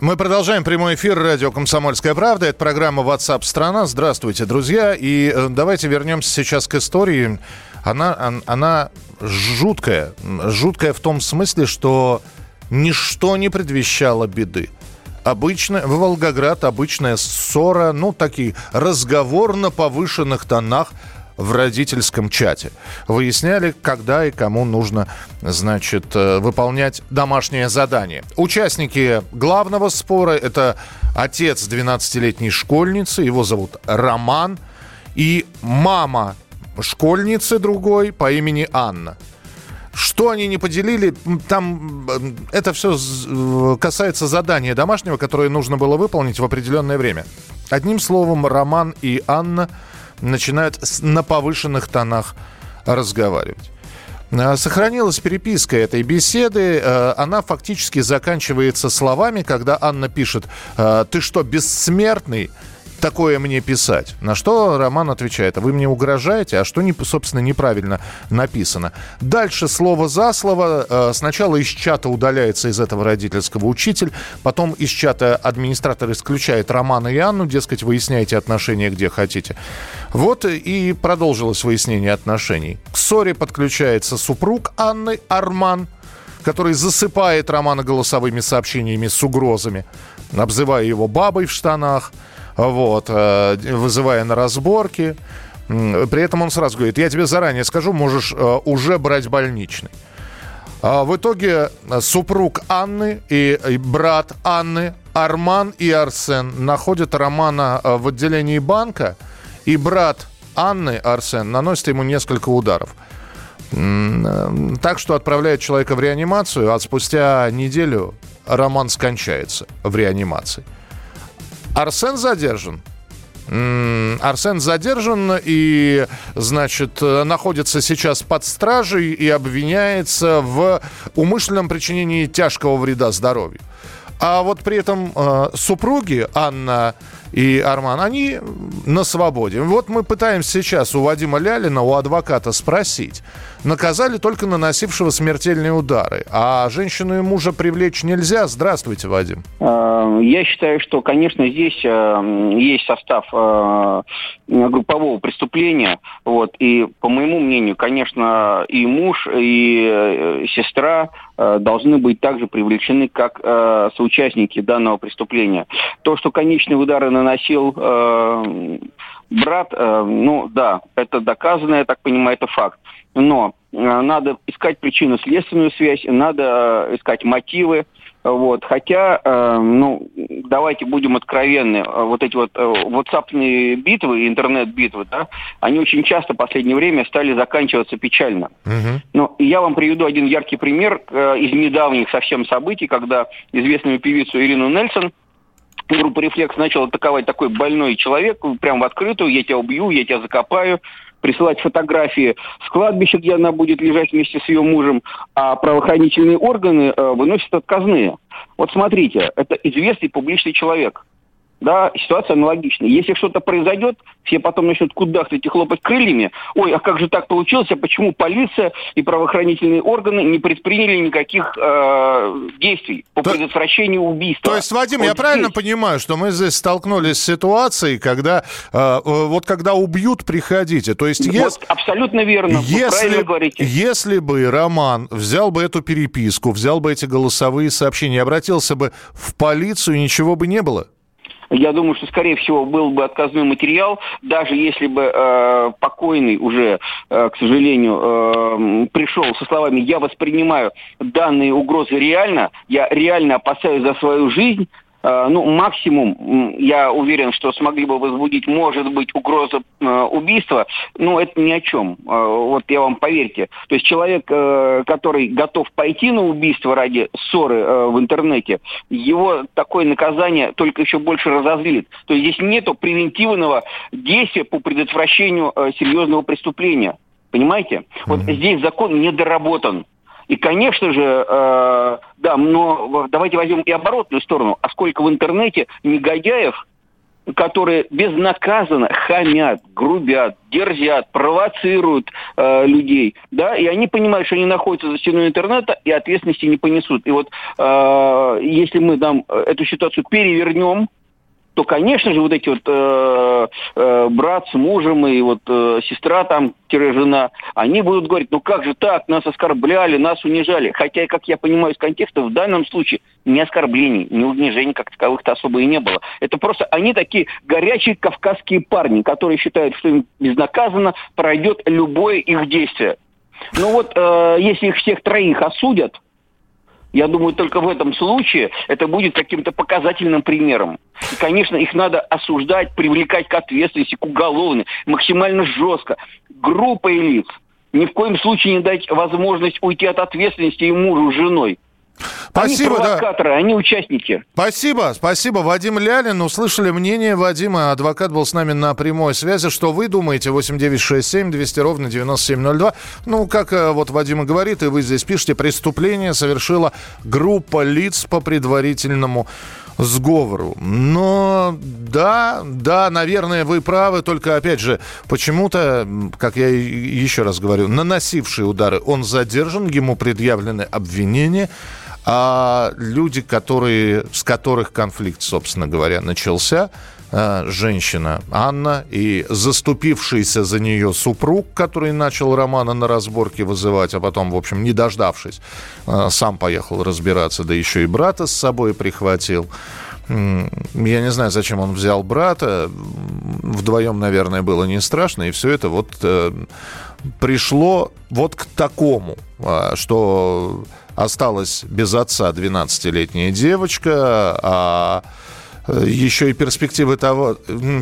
Мы продолжаем прямой эфир радио «Комсомольская правда». Это программа WhatsApp страна Здравствуйте, друзья. И э, давайте вернемся сейчас к истории. Она, он- она жуткая. Жуткая в том смысле, что ничто не предвещало беды. Обычно, в Волгоград обычная ссора, ну, такие, разговор на повышенных тонах в родительском чате. Выясняли, когда и кому нужно, значит, э, выполнять домашнее задание. Участники главного спора – это отец 12-летней школьницы, его зовут Роман, и мама школьницы другой по имени Анна. Что они не поделили, там это все э, касается задания домашнего, которое нужно было выполнить в определенное время. Одним словом, Роман и Анна начинают с- на повышенных тонах разговаривать. Э, Сохранилась переписка этой беседы. Э, Она фактически заканчивается словами, когда Анна пишет э, «Ты что, бессмертный?» Такое мне писать? На что Роман отвечает, вы мне угрожаете, а что, собственно, неправильно написано? Дальше слово за слово. Э, Сначала из чата удаляется из этого родительского учитель, потом из чата администратор исключает Романа и Анну, дескать, выясняйте отношения где хотите. Вот и продолжилось выяснение отношений. К ссоре подключается супруг Анны Арман, который засыпает Романа голосовыми сообщениями с угрозами, обзывая его бабой в штанах, вот, э, вызывая на разборки. При этом он сразу говорит, я тебе заранее скажу, можешь э, уже брать больничный. А в итоге э, супруг Анны и, брат Анны, Арман и Арсен, находят Романа в отделении банка, и брат Анны, Арсен, наносит ему несколько ударов. Так что отправляет человека в реанимацию, а спустя неделю Роман скончается в реанимации. Арсен задержан. Арсен задержан и, значит, находится сейчас под стражей и обвиняется в умышленном причинении тяжкого вреда здоровью. А вот при этом э, супруги Анна и Арман, они на свободе. Вот мы пытаемся сейчас у Вадима Лялина, у адвоката спросить. Наказали только наносившего смертельные удары. А женщину и мужа привлечь нельзя. Здравствуйте, Вадим. Э, Я считаю, что, конечно, здесь э, есть состав э, группового преступления. Вот, и, по моему мнению, конечно, и муж, и сестра должны быть также привлечены как соучастники данного преступления. То, что конечные удары наносил э, брат, э, ну да, это доказано, я так понимаю, это факт. Но э, надо искать причинно-следственную связь, надо э, искать мотивы, вот. Хотя, э, ну, давайте будем откровенны, э, вот эти вот э, ватсапные битвы, интернет-битвы, да, они очень часто в последнее время стали заканчиваться печально. Ну, и я вам приведу один яркий пример э, из недавних совсем событий, когда известную певицу Ирину Нельсон группа «Рефлекс» начала атаковать такой больной человек, прям в открытую, я тебя убью, я тебя закопаю, присылать фотографии с кладбища, где она будет лежать вместе с ее мужем, а правоохранительные органы э, выносят отказные. Вот смотрите, это известный публичный человек. Да, ситуация аналогичная. Если что-то произойдет, все потом начнут кудахтать и хлопать крыльями. Ой, а как же так получилось? А почему полиция и правоохранительные органы не предприняли никаких э, действий по То- предотвращению убийства? То есть, Вадим, я Вот правильно здесь. понимаю, что мы здесь столкнулись с ситуацией, когда э, э, вот когда убьют, приходите. То есть, ес- Вот, абсолютно верно. Вы если, правильно говорите. если бы Роман взял бы эту переписку, взял бы эти голосовые сообщения, обратился бы в полицию, ничего бы не было. Я думаю, что, скорее всего, был бы отказной материал, даже если бы э, покойный уже, э, к сожалению, э, пришел со словами «я воспринимаю данные угрозы реально, я реально опасаюсь за свою жизнь», ну, максимум, я уверен, что смогли бы возбудить, может быть, угроза э, убийства, но это ни о чем. Э, вот я вам поверьте. То есть человек, э, который готов пойти на убийство ради ссоры э, в интернете, его такое наказание только еще больше разозлит. То есть здесь нету превентивного действия по предотвращению э, серьезного преступления. Понимаете? Mm-hmm. Вот здесь закон недоработан. И, конечно же, э, да, но давайте возьмем и оборотную сторону. А сколько в интернете негодяев, которые безнаказанно хамят, грубят, дерзят, провоцируют э, людей, да, и они понимают, что они находятся за стеной интернета и ответственности не понесут. И вот э, если мы там эту ситуацию перевернем, то, конечно же, вот эти вот э, э, брат с мужем и вот э, сестра там, жена, они будут говорить, ну как же так, нас оскорбляли, нас унижали. Хотя, как я понимаю из контекста, в данном случае ни оскорблений, ни унижений как таковых-то особо и не было. Это просто они такие горячие кавказские парни, которые считают, что им безнаказанно пройдет любое их действие. Ну вот, э, если их всех троих осудят, я думаю, только в этом случае это будет каким-то показательным примером. И, конечно, их надо осуждать, привлекать к ответственности, к уголовной, максимально жестко. Группой лиц. Ни в коем случае не дать возможность уйти от ответственности и мужу с женой. Спасибо, они провокаторы, да. они участники. Спасибо, спасибо. Вадим Лялин. Услышали мнение Вадима. Адвокат был с нами на прямой связи. Что вы думаете? 8967 200 ровно 9702. Ну, как э, вот Вадим и говорит, и вы здесь пишете, преступление совершила группа лиц по предварительному сговору. Но да, да, наверное, вы правы, только опять же, почему-то, как я еще раз говорю, наносивший удары, он задержан, ему предъявлены обвинения, а люди, которые, с которых конфликт, собственно говоря, начался, а, женщина Анна и заступившийся за нее супруг, который начал Романа на разборке вызывать, а потом, в общем, не дождавшись, а, сам поехал разбираться, да еще и брата с собой прихватил. Я не знаю, зачем он взял брата. Вдвоем, наверное, было не страшно. И все это вот э, пришло вот к такому, а, что осталась без отца 12-летняя девочка, а э, еще и перспективы того,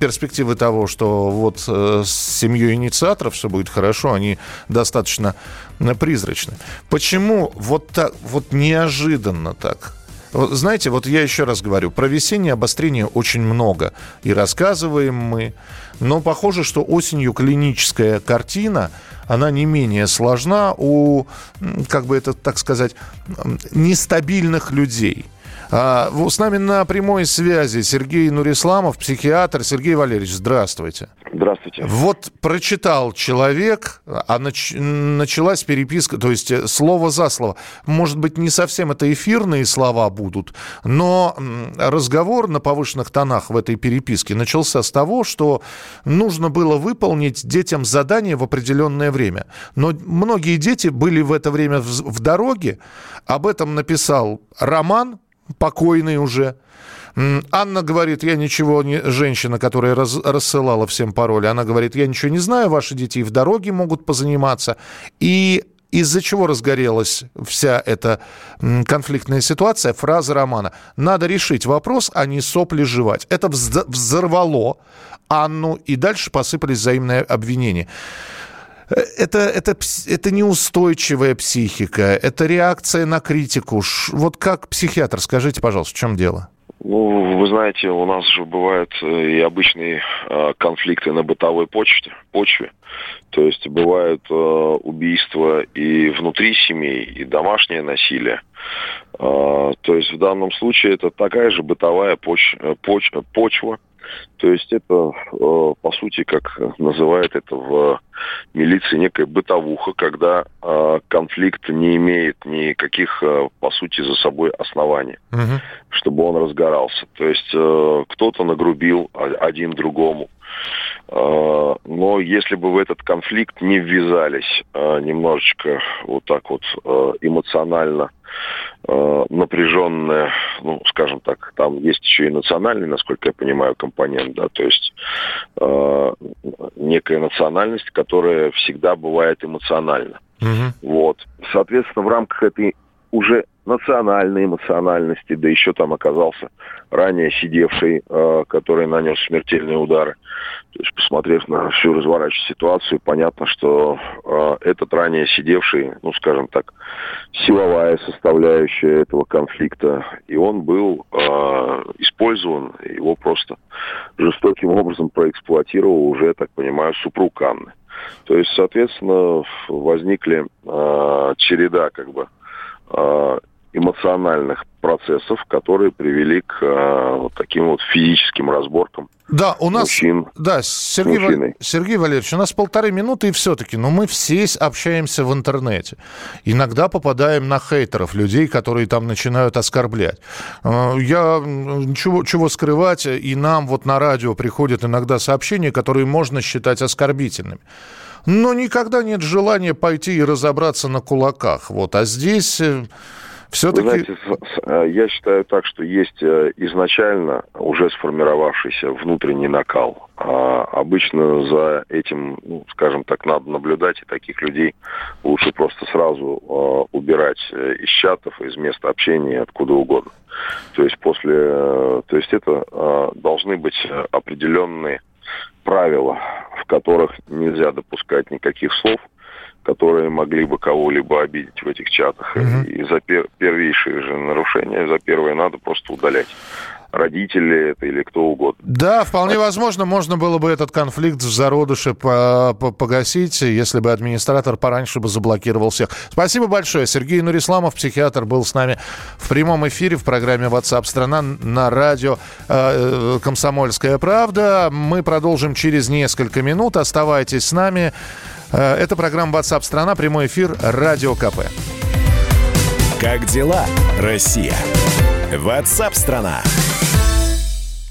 перспективы того, что вот э, с семьей инициаторов все будет хорошо, они достаточно э, призрачны. Почему вот так, вот неожиданно так? Знаете, вот я еще раз говорю, про весеннее обострение очень много. И рассказываем мы. Но похоже, что осенью клиническая картина, она не менее сложна у, как бы это так сказать, нестабильных людей. А, с нами на прямой связи Сергей Нурисламов, психиатр. Сергей Валерьевич, здравствуйте. Здравствуйте. Вот прочитал человек, а нач... началась переписка, то есть э, слово за слово. Может быть, не совсем это эфирные слова будут, но разговор на повышенных тонах в этой переписке начался с того, что нужно было выполнить детям задание в определенное время. Но многие дети были в это время в, в дороге. Об этом написал Роман, покойный уже. Анна говорит, я ничего не... Женщина, которая раз, рассылала всем пароли, она говорит, я ничего не знаю, ваши дети в дороге могут позаниматься. И из-за чего разгорелась вся эта конфликтная ситуация? Фраза романа. Надо решить вопрос, а не сопли жевать. Это взорвало Анну, и дальше посыпались взаимные обвинения это, это, это неустойчивая психика, это реакция на критику. Вот как психиатр, скажите, пожалуйста, в чем дело? Ну, вы знаете, у нас же бывают э, и обычные э, конфликты на бытовой почте, почве. То есть бывают э, убийства и внутри семей, и домашнее насилие. То есть в данном случае это такая же бытовая поч, поч, почва, то есть это, э, по сути, как называют это в милиции, некая бытовуха, когда э, конфликт не имеет никаких, э, по сути, за собой оснований, угу. Чтобы он разгорался. То есть кто-то нагрубил один другому. Но если бы в этот конфликт не ввязались немножечко вот так вот эмоционально э, напряженная, ну, скажем так, там есть еще и национальный, насколько я понимаю, компонент, да, то есть э, некая национальность, которая всегда бывает эмоциональна. Угу. Вот. Соответственно, в рамках этой уже национальной эмоциональности, да еще там оказался ранее сидевший, э, который нанес смертельные удары. То есть, посмотрев на всю разворачивающую ситуацию, понятно, что э, этот ранее сидевший, ну, скажем так, силовая составляющая этого конфликта, и он был э, использован, его просто жестоким образом проэксплуатировал уже, так понимаю, супруг Анны. То есть, соответственно, возникли э, череда как бы э, эмоциональных процессов, которые привели к э, вот таким вот физическим разборкам. Да, у нас, мужчин, да, Сергей, Вал... Сергей Валерьевич, у нас полторы минуты и все-таки, но мы все общаемся в интернете. Иногда попадаем на хейтеров, людей, которые там начинают оскорблять. Э, я чего, чего скрывать, и нам вот на радио приходят иногда сообщения, которые можно считать оскорбительными но никогда нет желания пойти и разобраться на кулаках. Вот. А здесь э, все-таки... знаете, э, я считаю так, что есть э, изначально уже сформировавшийся внутренний накал. А обычно за этим, ну, скажем так, надо наблюдать, и таких людей лучше просто сразу э, убирать из чатов, из места общения, откуда угодно. То есть после, то есть это должны быть определенные правила, в которых нельзя допускать никаких слов, которые могли бы кого-либо обидеть в этих чатах. Угу. И за пер первейшие же нарушения, за первое надо просто удалять родители это или кто угодно. Да, вполне возможно, можно было бы этот конфликт в зародыше погасить, если бы администратор пораньше бы заблокировал всех. Спасибо большое. Сергей Нурисламов, психиатр, был с нами в прямом эфире в программе WhatsApp страна на радио э, «Комсомольская правда». Мы продолжим через несколько минут. Оставайтесь с нами. Э, это программа WhatsApp страна, прямой эфир Радио КП. Как дела, Россия? WhatsApp страна.